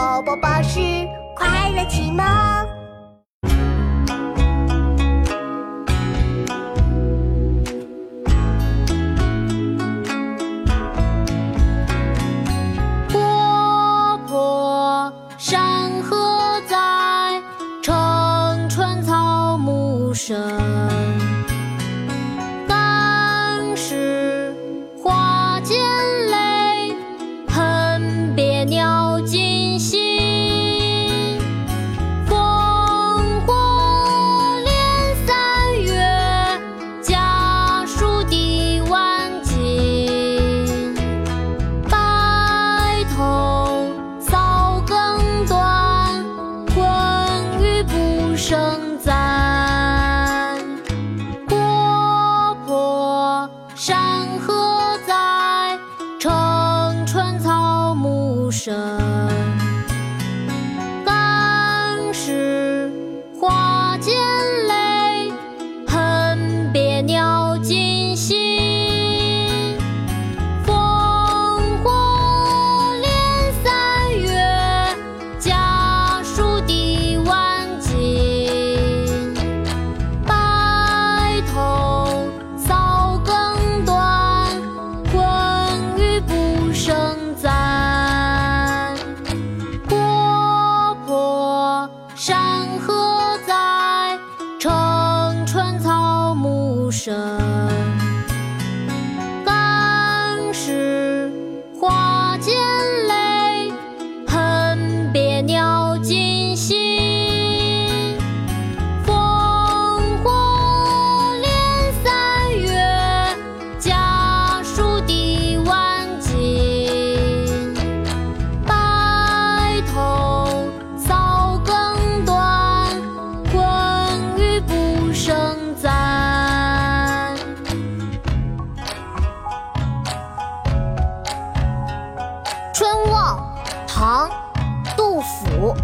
宝宝巴士快乐启蒙。波波山河在，城春草木深。声赞，国破山河在，城春草木深。春望》唐·杜甫。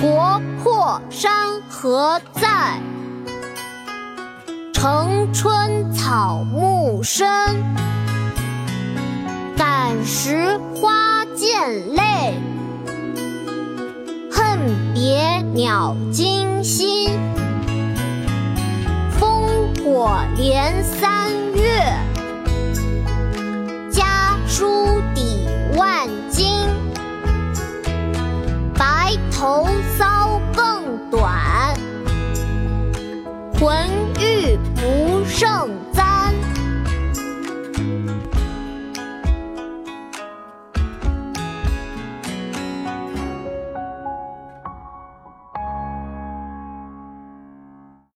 国破山河在，城春草木深。感时花溅泪，恨别鸟惊心。烽火连三月，Wang